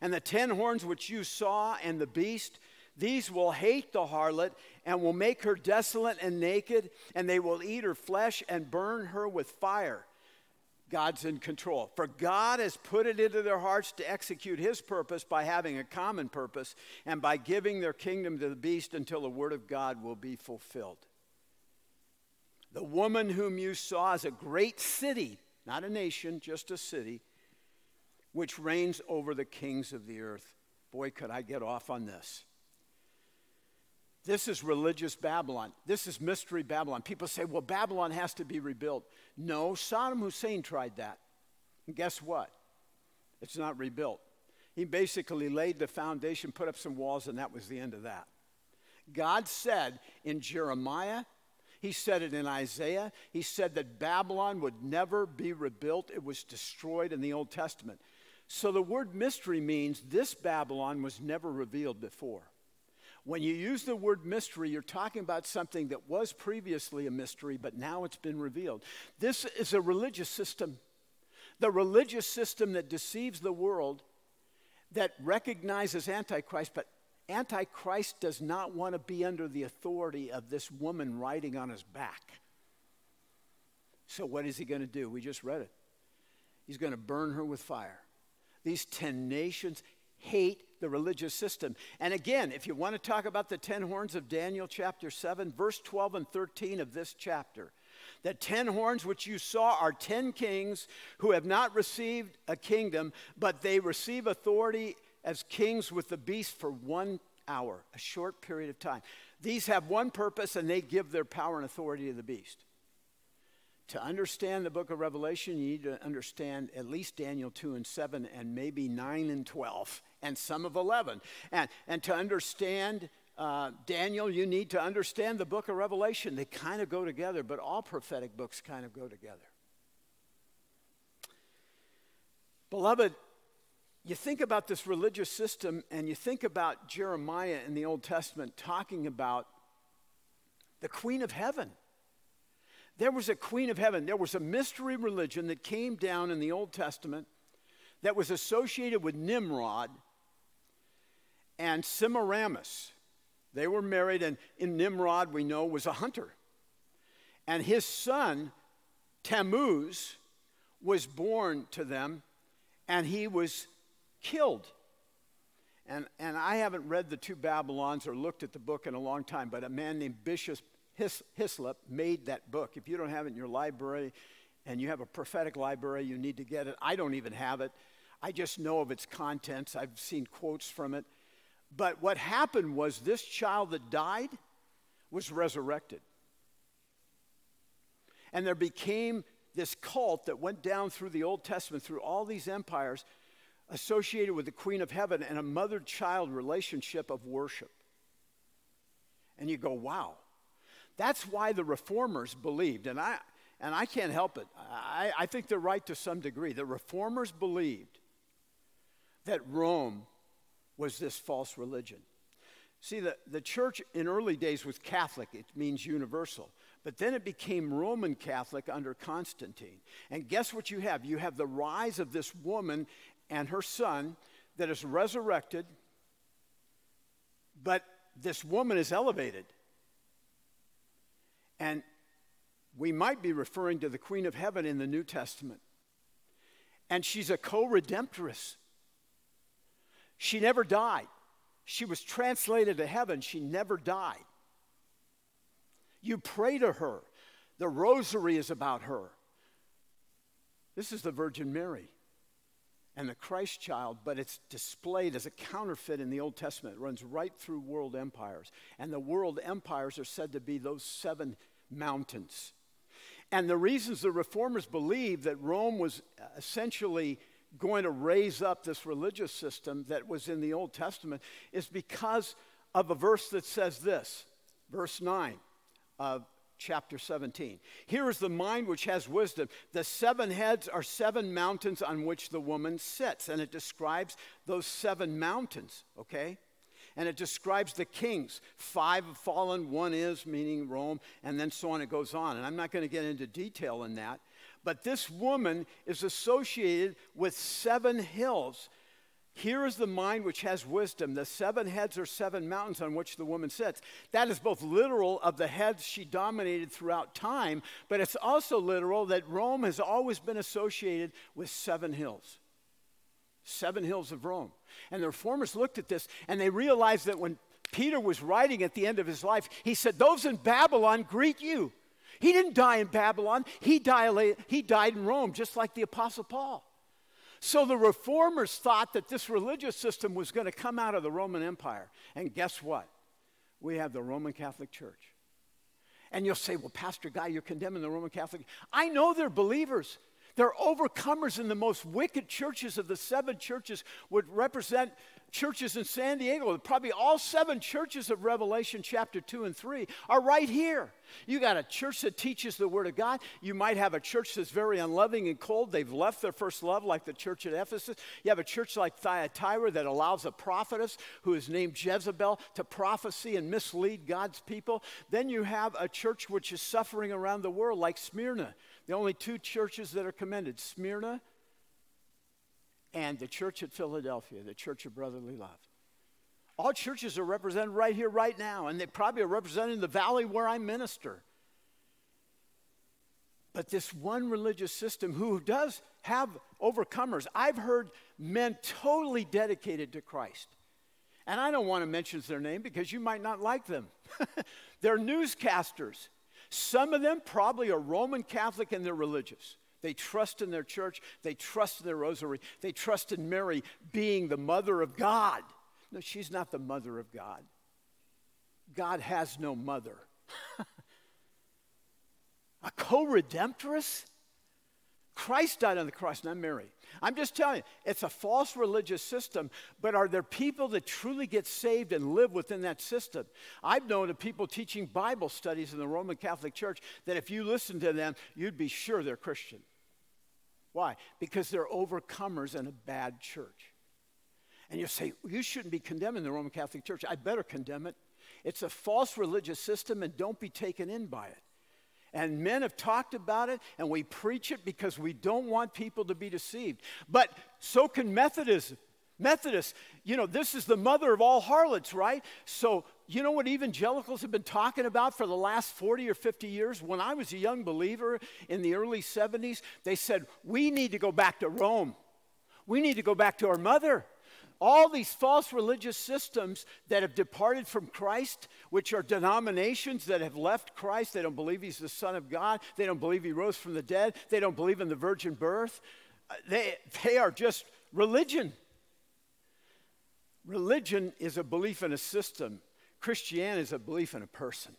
And the ten horns which you saw and the beast, these will hate the harlot and will make her desolate and naked, and they will eat her flesh and burn her with fire. God's in control. For God has put it into their hearts to execute his purpose by having a common purpose and by giving their kingdom to the beast until the word of God will be fulfilled. The woman whom you saw is a great city, not a nation, just a city, which reigns over the kings of the earth. Boy, could I get off on this. This is religious Babylon. This is mystery Babylon. People say, well, Babylon has to be rebuilt. No, Saddam Hussein tried that. And guess what? It's not rebuilt. He basically laid the foundation, put up some walls, and that was the end of that. God said in Jeremiah, He said it in Isaiah, He said that Babylon would never be rebuilt. It was destroyed in the Old Testament. So the word mystery means this Babylon was never revealed before. When you use the word mystery, you're talking about something that was previously a mystery, but now it's been revealed. This is a religious system. The religious system that deceives the world, that recognizes Antichrist, but Antichrist does not want to be under the authority of this woman riding on his back. So, what is he going to do? We just read it. He's going to burn her with fire. These 10 nations, hate the religious system. And again, if you want to talk about the 10 horns of Daniel chapter 7, verse 12 and 13 of this chapter, the 10 horns which you saw are 10 kings who have not received a kingdom, but they receive authority as kings with the beast for one hour, a short period of time. These have one purpose and they give their power and authority to the beast to understand the book of Revelation, you need to understand at least Daniel 2 and 7, and maybe 9 and 12, and some of 11. And, and to understand uh, Daniel, you need to understand the book of Revelation. They kind of go together, but all prophetic books kind of go together. Beloved, you think about this religious system and you think about Jeremiah in the Old Testament talking about the Queen of Heaven. There was a queen of heaven. There was a mystery religion that came down in the Old Testament that was associated with Nimrod and Semiramis. They were married, and in Nimrod, we know, was a hunter. And his son, Tammuz, was born to them, and he was killed. And, and I haven't read the two Babylons or looked at the book in a long time, but a man named Bishop His, Hislop made that book. If you don't have it in your library and you have a prophetic library, you need to get it. I don't even have it. I just know of its contents. I've seen quotes from it. But what happened was this child that died was resurrected. And there became this cult that went down through the Old Testament, through all these empires, associated with the Queen of Heaven and a mother child relationship of worship. And you go, wow, that's why the reformers believed, and I, and I can't help it. I, I think they're right to some degree. The reformers believed that Rome was this false religion. See, the, the church in early days was Catholic, it means universal. But then it became Roman Catholic under Constantine. And guess what you have? You have the rise of this woman and her son that is resurrected, but this woman is elevated. And we might be referring to the Queen of Heaven in the New Testament. And she's a co redemptress. She never died. She was translated to heaven. She never died. You pray to her. The rosary is about her. This is the Virgin Mary and the Christ child, but it's displayed as a counterfeit in the Old Testament. It runs right through world empires. And the world empires are said to be those seven mountains. And the reasons the reformers believe that Rome was uh, essentially going to raise up this religious system that was in the Old Testament is because of a verse that says this, verse 9 of chapter 17. Here is the mind which has wisdom. The seven heads are seven mountains on which the woman sits, and it describes those seven mountains, okay? And it describes the kings. Five have fallen, one is, meaning Rome, and then so on it goes on. And I'm not going to get into detail in that. But this woman is associated with seven hills here is the mind which has wisdom. The seven heads are seven mountains on which the woman sits. That is both literal of the heads she dominated throughout time, but it's also literal that Rome has always been associated with seven hills. Seven hills of Rome. And the reformers looked at this and they realized that when Peter was writing at the end of his life, he said, Those in Babylon greet you. He didn't die in Babylon, he died, he died in Rome, just like the Apostle Paul. So the reformers thought that this religious system was going to come out of the Roman Empire. And guess what? We have the Roman Catholic Church. And you'll say, well, Pastor Guy, you're condemning the Roman Catholic. I know they're believers. They're overcomers in the most wicked churches of the seven churches would represent churches in San Diego. Probably all seven churches of Revelation chapter 2 and 3 are right here. You got a church that teaches the Word of God. You might have a church that's very unloving and cold. They've left their first love, like the church at Ephesus. You have a church like Thyatira that allows a prophetess who is named Jezebel to prophecy and mislead God's people. Then you have a church which is suffering around the world, like Smyrna. The only two churches that are commended Smyrna and the church at Philadelphia, the church of brotherly love. All churches are represented right here, right now, and they probably are represented in the valley where I minister. But this one religious system who does have overcomers, I've heard men totally dedicated to Christ. And I don't want to mention their name because you might not like them. *laughs* they're newscasters. Some of them probably are Roman Catholic and they're religious. They trust in their church. They trust in their rosary. They trust in Mary being the mother of God. No, she's not the mother of God. God has no mother. *laughs* A co redemptress? Christ died on the cross, not Mary. I'm just telling you, it's a false religious system, but are there people that truly get saved and live within that system? I've known of people teaching Bible studies in the Roman Catholic Church that if you listen to them, you'd be sure they're Christian. Why? Because they're overcomers in a bad church. And you say, you shouldn't be condemning the Roman Catholic Church. I better condemn it. It's a false religious system, and don't be taken in by it. And men have talked about it, and we preach it because we don't want people to be deceived. But so can Methodism. Methodists, you know, this is the mother of all harlots, right? So, you know what evangelicals have been talking about for the last 40 or 50 years? When I was a young believer in the early 70s, they said, we need to go back to Rome. We need to go back to our mother. All these false religious systems that have departed from Christ, which are denominations that have left Christ, they don't believe he's the Son of God, they don't believe he rose from the dead, they don't believe in the virgin birth, uh, they, they are just religion. Religion is a belief in a system, Christianity is a belief in a person.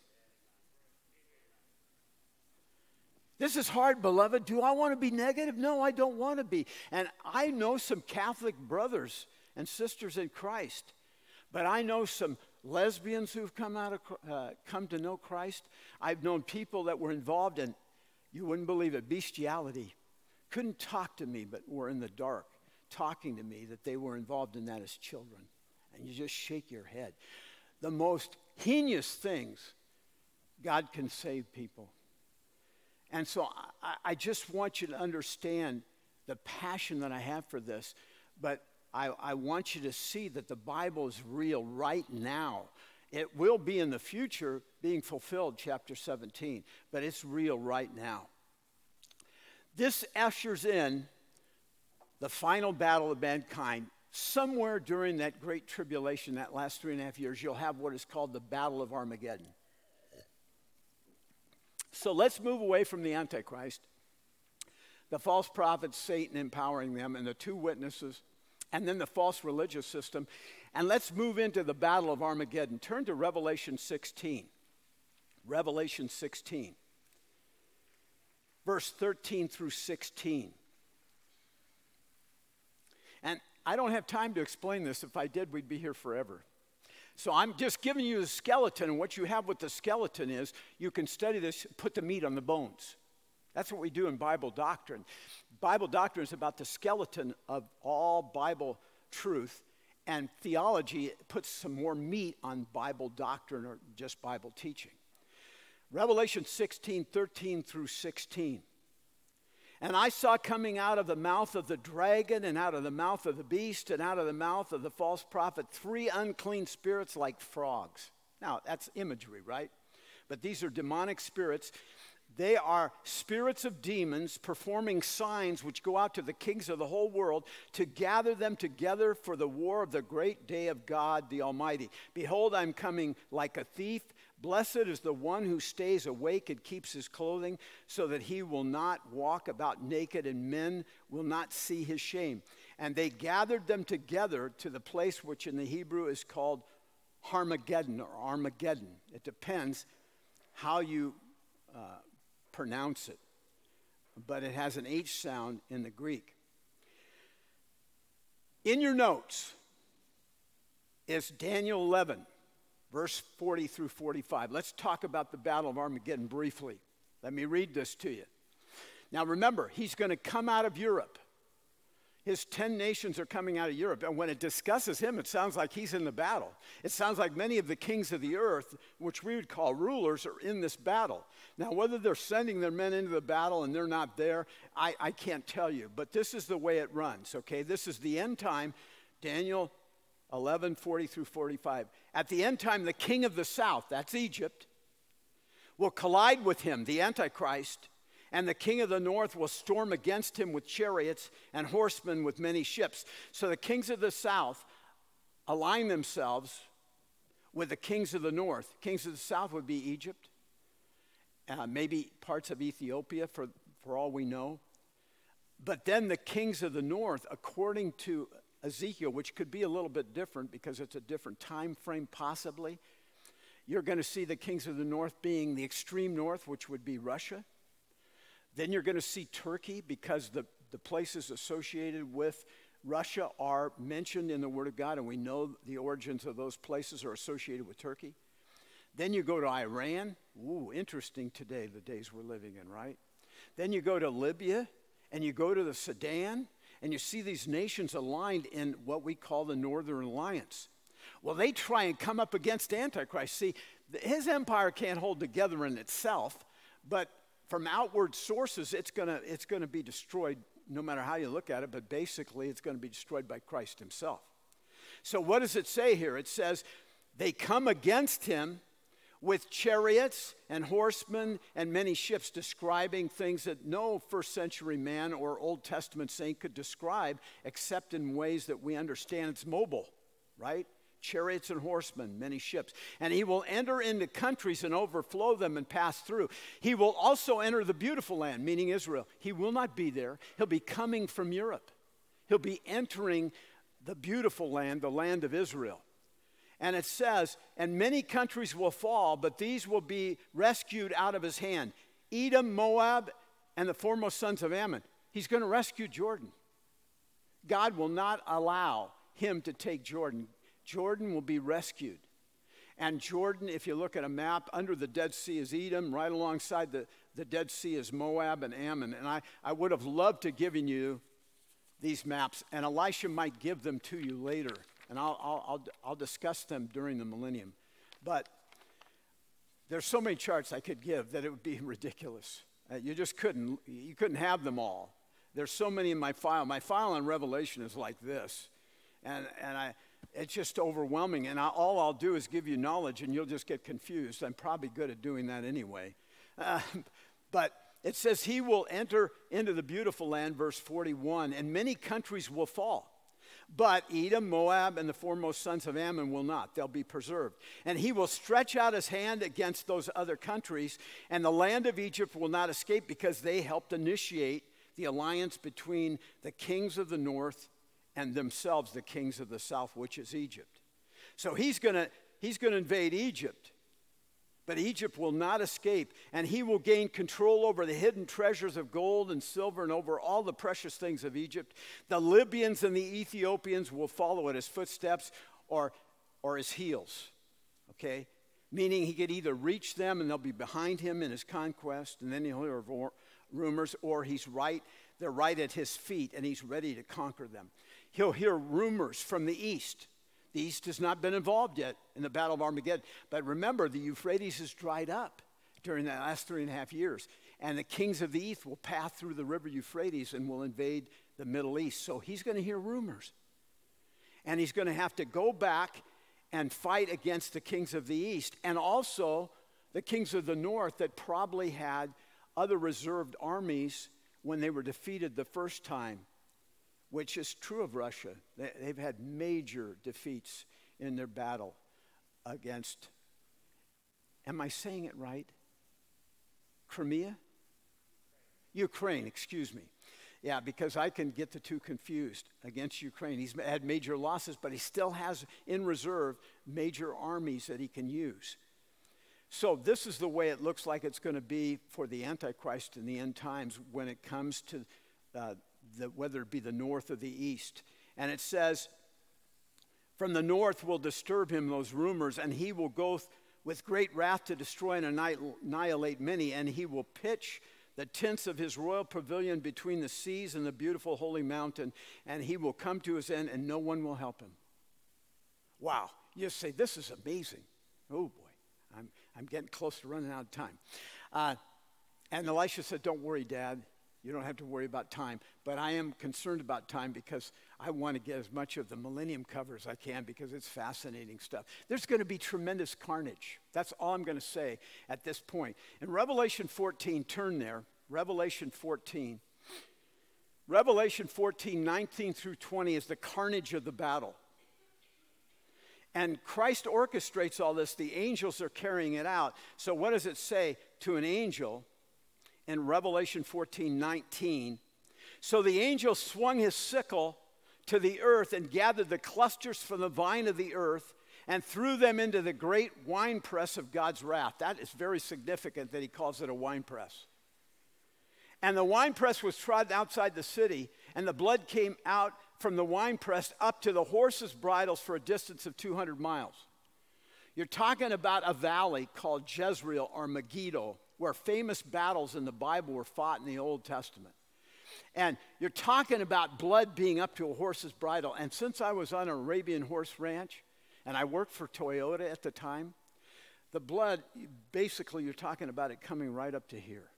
This is hard, beloved. Do I want to be negative? No, I don't want to be. And I know some Catholic brothers and sisters in Christ, but I know some lesbians who've come out of uh, come to know Christ. I've known people that were involved in, you wouldn't believe it, bestiality. Couldn't talk to me, but were in the dark talking to me that they were involved in that as children. And you just shake your head. The most heinous things God can save people. And so I, I, just want you to understand the passion that I have for this, but I, I want you to see that the Bible is real right now. It will be in the future being fulfilled, chapter 17, but it's real right now. This ushers in the final battle of mankind. Somewhere during that great tribulation, that last three and a half years, you'll have what is called the Battle of Armageddon. So let's move away from the Antichrist, the false prophets, Satan empowering them, and the two witnesses, and then the false religious system. And let's move into the Battle of Armageddon. Turn to Revelation 16. Revelation 16, verse 13 through 16. And I don't have time to explain this. If I did, we'd be here forever. So I'm just giving you the skeleton, and what you have with the skeleton is you can study this, put the meat on the bones. That's what we do in Bible doctrine. Bible doctrine is about the skeleton of all Bible truth, and theology puts some more meat on Bible doctrine or just Bible teaching. Revelation 16, 13 through 16. And I saw coming out of the mouth of the dragon, and out of the mouth of the beast, and out of the mouth of the false prophet, three unclean spirits like frogs. Now, that's imagery, right? But these are demonic spirits. They are spirits of demons performing signs which go out to the kings of the whole world to gather them together for the war of the great day of God the Almighty. Behold, I'm coming like a thief. Blessed is the one who stays awake and keeps his clothing, so that he will not walk about naked, and men will not see his shame. And they gathered them together to the place which in the Hebrew is called Harmageddon or Armageddon. It depends how you uh, pronounce it, but it has an H sound in the Greek. In your notes is Daniel 11 verse 40 through 45. Let's talk about the Battle of Armageddon briefly. Let me read this to you. Now remember, he's going to come out of Europe. His 10 nations are coming out of Europe. And when it discusses him, it sounds like he's in the battle. It sounds like many of the kings of the earth, which we would call rulers, are in this battle. Now, whether they're sending their men into the battle and they're not there, I, I can't tell you. But this is the way it runs, okay? This is the end time. Daniel 11, 40 through 45. At the end time, the king of the south, that's Egypt, will collide with him, the Antichrist, and the king of the north will storm against him with chariots and horsemen with many ships. So the kings of the south align themselves with the kings of the north. Kings of the south would be Egypt, uh, maybe parts of Ethiopia, for, for all we know. But then the kings of the north, according to Ezekiel, which could be a little bit different because it's a different time frame, possibly. You're going to see the kings of the north being the extreme north, which would be Russia. Then you're going to see Turkey because the, the places associated with Russia are mentioned in the Word of God, and we know the origins of those places are associated with Turkey. Then you go to Iran. Ooh, interesting today, the days we're living in, right? Then you go to Libya, and you go to the Sudan, and you see these nations aligned in what we call the Northern Alliance. Well, they try and come up against Antichrist. See, his empire can't hold together in itself, but from outward sources, it's going to it's going to be destroyed no matter how you look at it, but basically, it's going to be destroyed by Christ himself. So, what does it say here? It says, they come against him with chariots and horsemen and many ships, describing things that no first century man or Old Testament saint could describe except in ways that we understand it's mobile, right? Chariots and horsemen, many ships. And he will enter into countries and overflow them and pass through. He will also enter the beautiful land, meaning Israel. He will not be there, he'll be coming from Europe. He'll be entering the beautiful land, the land of Israel. And it says, And many countries will fall, but these will be rescued out of his hand Edom, Moab, and the foremost sons of Ammon. He's going to rescue Jordan. God will not allow him to take Jordan. Jordan will be rescued. And Jordan, if you look at a map, under the Dead Sea is Edom, right alongside the, the Dead Sea is Moab and Ammon. And I, I would have loved to have given you these maps, and Elisha might give them to you later and I'll, I'll, I'll, I'll discuss them during the millennium. But There's so many charts I could give that it would be *laughs* ridiculous. Uh, you just couldn't, you couldn't have them all. There's so many in my file. My file on Revelation is like this. And, and I, it's just overwhelming. And I, all I'll do is give you knowledge and you'll just get confused. I'm probably good at doing that anyway. Uh, *laughs* but it says, He will enter into the beautiful land, verse 41, and many countries will fall. But Edom, Moab, and the foremost sons of Ammon will not. They'll be preserved. And he will stretch out his hand against those other countries, and the land of Egypt will not escape because they helped initiate the alliance between the kings of the north and themselves, the kings of the south, which is Egypt. So he's going to he's going to invade Egypt. But Egypt will not escape, and he will gain control over the hidden treasures of gold and silver and over all the precious things of Egypt. The Libyans and the Ethiopians will follow at his footsteps or, or his heels. Okay? Meaning he could either reach them and they'll be behind him in his conquest, and then he'll hear rumors, or he's right, they're right at his feet, and he's ready to conquer them. He'll hear rumors from the east the East has not been involved yet in the Battle of Armageddon. But remember, the Euphrates has dried up during the last three and a half years. And the kings of the East will pass through the river Euphrates and will invade the Middle East. So he's going to hear rumors. And he's going to have to go back and fight against the kings of the East and also the kings of the North that probably had other reserved armies when they were defeated the first time which is true of Russia. They've had major defeats in their battle against, am I saying it right? Crimea? Ukraine, excuse me. Yeah, because I can get the two confused against Ukraine. He's had major losses, but he still has in reserve major armies that he can use. So, this is the way it looks like it's going to be for the Antichrist in the end times when it comes to uh, the, whether it be the north or the east. And it says, From the north will disturb him those rumors, and he will go th- with great wrath to destroy and annihilate many, and he will pitch the tents of his royal pavilion between the seas and the beautiful holy mountain, and he will come to his end, and no one will help him. Wow. You say, This is amazing. Oh boy, I'm, I'm getting close to running out of time. Uh, and Elisha said, Don't worry, Dad. You don't have to worry about time. But I am concerned about time because I want to get as much of the millennium cover as I can because it's fascinating stuff. There's going to be tremendous carnage. That's all I'm going to say at this point. In Revelation 14, turn there. Revelation 14. Revelation 14, 19 through 20 is the carnage of the battle. And Christ orchestrates all this. The angels are carrying it out. So, what does it say to an angel? In Revelation 14 19. So the angel swung his sickle to the earth and gathered the clusters from the vine of the earth and threw them into the great winepress of God's wrath. That is very significant that he calls it a winepress. And the winepress was trodden outside the city, and the blood came out from the winepress up to the horses' bridles for a distance of 200 miles. You're talking about a valley called Jezreel or Megiddo where famous battles in the Bible were fought in the Old Testament. And you're talking about blood being up to a horse's bridle. And since I was on an Arabian horse ranch and I worked for Toyota at the time, the blood, basically, you're talking about it coming right up to here,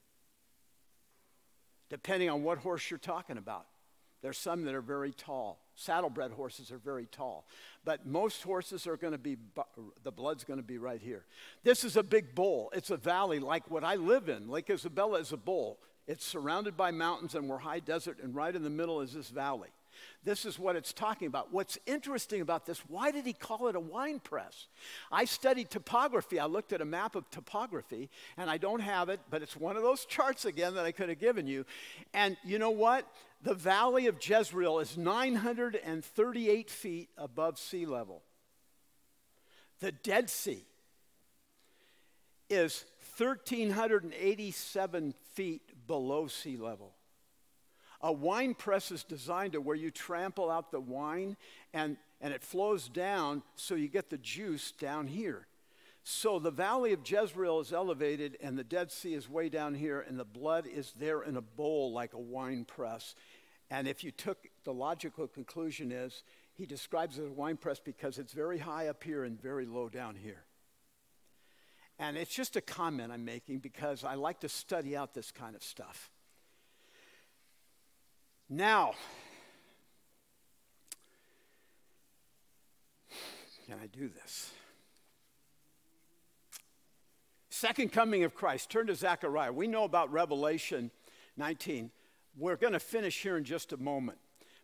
depending on what horse you're talking about. There's some that are very tall. Saddlebred horses are very tall. But most horses are going to be, the blood's going to be right here. This is a big bowl. It's a valley like what I live in. Lake Isabella is a bowl. It's surrounded by mountains and we're high desert, and right in the middle is this valley. This is what it's talking about. What's interesting about this, why did he call it a wine press? I studied topography. I looked at a map of topography, and I don't have it, but it's one of those charts again that I could have given you. And you know what? The valley of Jezreel is 938 feet above sea level. The Dead Sea is 1,387 feet below sea level. A wine press is designed to where you trample out the wine and, and it flows down so you get the juice down here. So the valley of Jezreel is elevated and the Dead Sea is way down here and the blood is there in a bowl like a wine press. And if you took the logical conclusion is he describes it as a wine press because it's very high up here and very low down here. And it's just a comment I'm making because I like to study out this kind of stuff. Now, can I do this? Second coming of Christ. Turn to Zechariah. We know about Revelation 19. We're going to finish here in just a moment.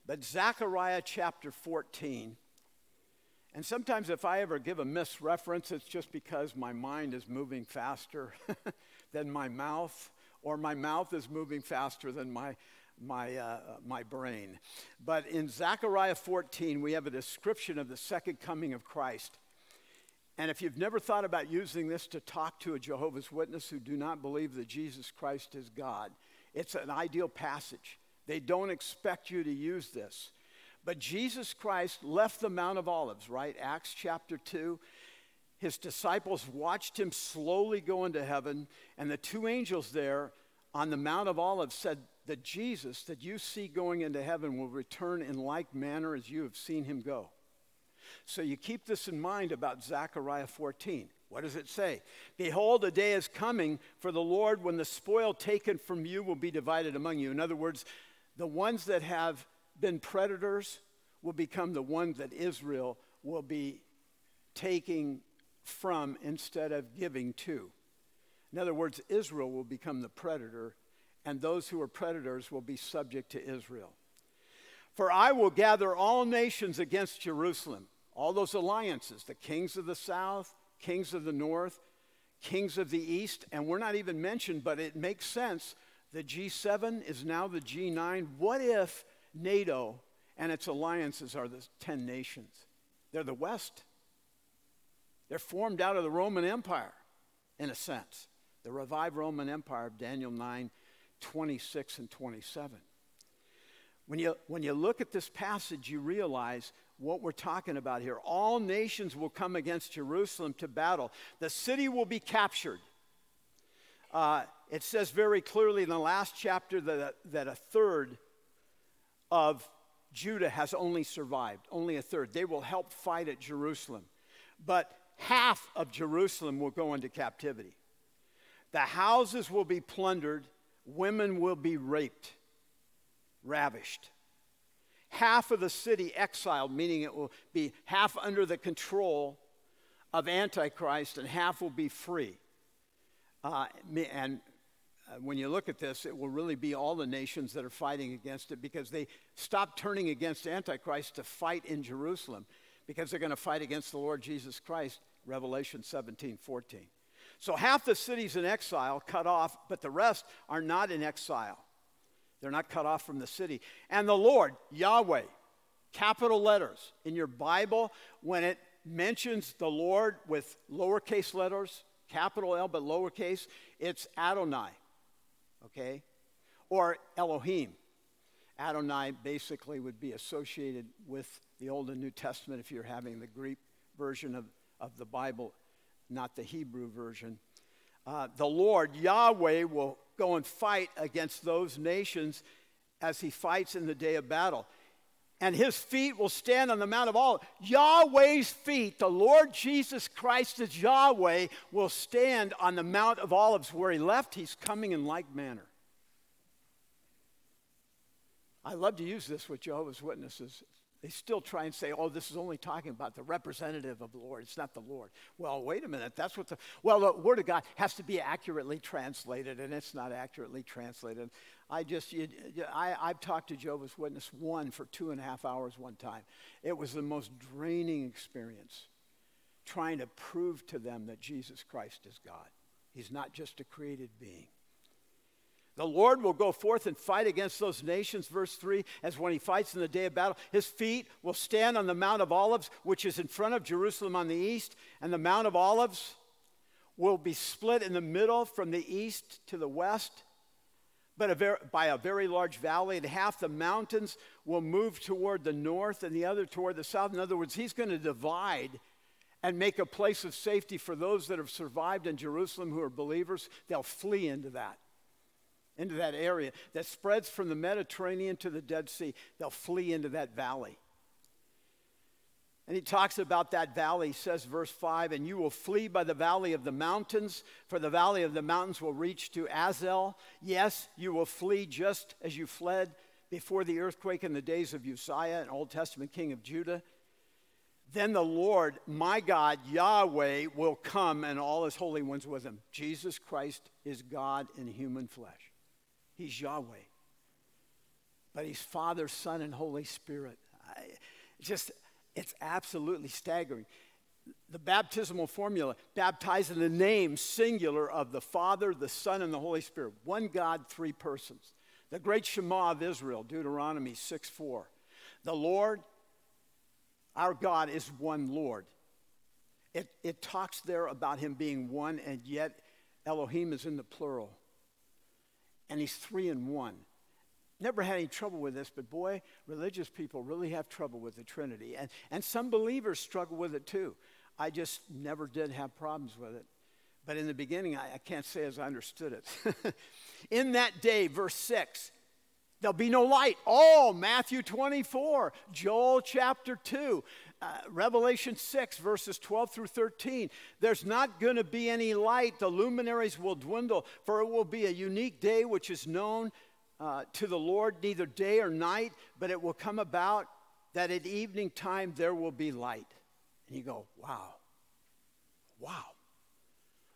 But Zechariah chapter 14. And sometimes, if I ever give a misreference, it's just because my mind is moving faster *laughs* than my mouth, or my mouth is moving faster than my, my, uh, my brain. But in Zechariah 14, we have a description of the second coming of Christ. And if you've never thought about using this to talk to a Jehovah's Witness who do not believe that Jesus Christ is God, it's an ideal passage. They don't expect you to use this. But Jesus Christ left the Mount of Olives, right? Acts chapter 2. His disciples watched him slowly go into heaven, and the two angels there on the Mount of Olives said that Jesus, that you see going into heaven, will return in like manner as you have seen him go. So you keep this in mind about Zechariah 14. What does it say? Behold, a day is coming for the Lord when the spoil taken from you will be divided among you. In other words, the ones that have been predators will become the ones that Israel will be taking from instead of giving to. In other words, Israel will become the predator, and those who are predators will be subject to Israel. For I will gather all nations against Jerusalem all those alliances, the kings of the south, kings of the north, kings of the east, and we're not even mentioned, but it makes sense. The G7 is now the G9. What if NATO and its alliances are the 10 nations? They're the West. They're formed out of the Roman Empire, in a sense. The revived Roman Empire of Daniel 9, 26 and 27. When you, when you look at this passage, you realize what we're talking about here. All nations will come against Jerusalem to battle, the city will be captured. Uh, it says very clearly in the last chapter that, that a third of Judah has only survived, only a third. They will help fight at Jerusalem. But half of Jerusalem will go into captivity. The houses will be plundered, women will be raped, ravished half of the city exiled, meaning it will be half under the control of Antichrist and half will be free. Uh, and uh, when you look at this, it will really be all the nations that are fighting against it because they stopped turning against Antichrist to fight in Jerusalem because they're going to fight against the Lord Jesus Christ, Revelation 17 14. So half the city's in exile, cut off, but the rest are not in exile. They're not cut off from the city. And the Lord, Yahweh, capital letters in your Bible, when it mentions the Lord with lowercase letters, capital L but lowercase, it's Adonai, okay? Or Elohim. Adonai basically would be associated with the Old and New Testament if you're having the Greek version of, of the Bible, not the Hebrew version. Uh, the Lord, Yahweh, will go and fight against those nations as he fights in the day of battle. And his feet will stand on the Mount of Olives. Yahweh's feet, the Lord Jesus Christ as Yahweh, will stand on the Mount of Olives. Where he left, he's coming in like manner. I love to use this with Jehovah's Witnesses. They still try and say, oh, this is only talking about the representative of the Lord. It's not the Lord. Well, wait a minute. That's what the, well, the Word of God has to be accurately translated, and it's not accurately translated. I just, you, I, I've talked to Jehovah's Witness one for two and a half hours one time. It was the most draining experience trying to prove to them that Jesus Christ is God. He's not just a created being. The Lord will go forth and fight against those nations, verse 3, as when he fights in the day of battle. His feet will stand on the Mount of Olives, which is in front of Jerusalem on the east, and the Mount of Olives will be split in the middle from the east to the west but a very, by a very large valley, and half the mountains will move toward the north and the other toward the south. In other words, he's going to divide and make a place of safety for those that have survived in Jerusalem who are believers. They'll flee into that into that area that spreads from the Mediterranean to the Dead Sea. They'll flee into that valley. And he talks about that valley. He says, verse 5, and you will flee by the valley of the mountains, for the valley of the mountains will reach to Azel. Yes, you will flee just as you fled before the earthquake in the days of Uzziah, an Old Testament king of Judah. Then the Lord, my God, Yahweh, will come and all his holy ones with him. Jesus Christ is God in human flesh. He's Yahweh. But he's Father, Son, and Holy Spirit. I, just it's absolutely staggering. The baptismal formula, baptize in the name singular of the Father, the Son, and the Holy Spirit. One God, three persons. The great Shema of Israel, Deuteronomy 6 4. The Lord, our God, is one Lord. It, it talks there about him being one, and yet Elohim is in the plural. And he's three in one never had any trouble with this, but boy, religious people really have trouble with the Trinity. And, and some believers struggle with it too. I just never did have problems with it. But in the beginning, I, I can't say as I understood it. *laughs* in that day, verse 6, there'll be no light. Oh, Matthew 24, Joel chapter 2. Uh, Revelation 6, verses 12 through 13. There's not going to be any light. The luminaries will dwindle, for it will be a unique day which is known uh, to the Lord neither day or night, but it will come about that at evening time there will be light. And you go, wow, wow.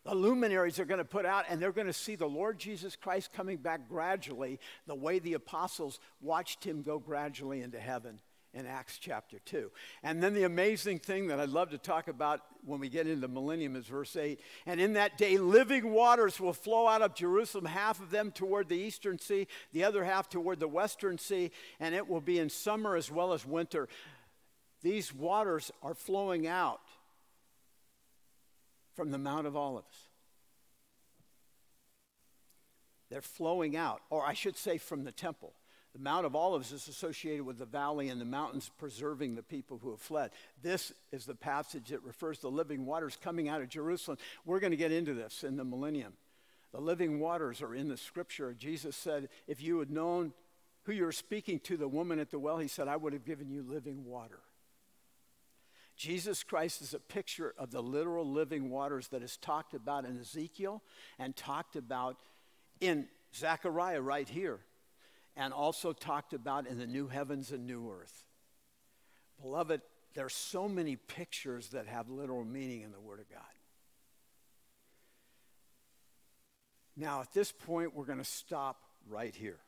The luminaries are going to put out and they're going to see the Lord Jesus Christ coming back gradually, the way the apostles watched him go gradually into heaven in Acts chapter 2. And then the amazing thing that I'd love to talk about when we get into the millennium is verse 8. And in that day, living waters will flow out of Jerusalem, half of them toward the eastern sea, the other half toward the western sea, and it will be in summer as well as winter. These waters are flowing out from the Mount of Olives. They're flowing out, or I should say from the temple. The Mount of Olives is associated with the valley and the mountains preserving the people who have fled. This is the passage that refers to living waters coming out of Jerusalem. We're going to get into this in the millennium. The living waters are in the scripture. Jesus said, If you had known who you were speaking to, the woman at the well, he said, I would have given you living water. Jesus Christ is a picture of the literal living waters that is talked about in Ezekiel and talked about in Zechariah right here and also talked about in the new heavens and new earth. Beloved, there's so many pictures that have literal meaning in the Word of God. Now, at this point, we're going to stop right here.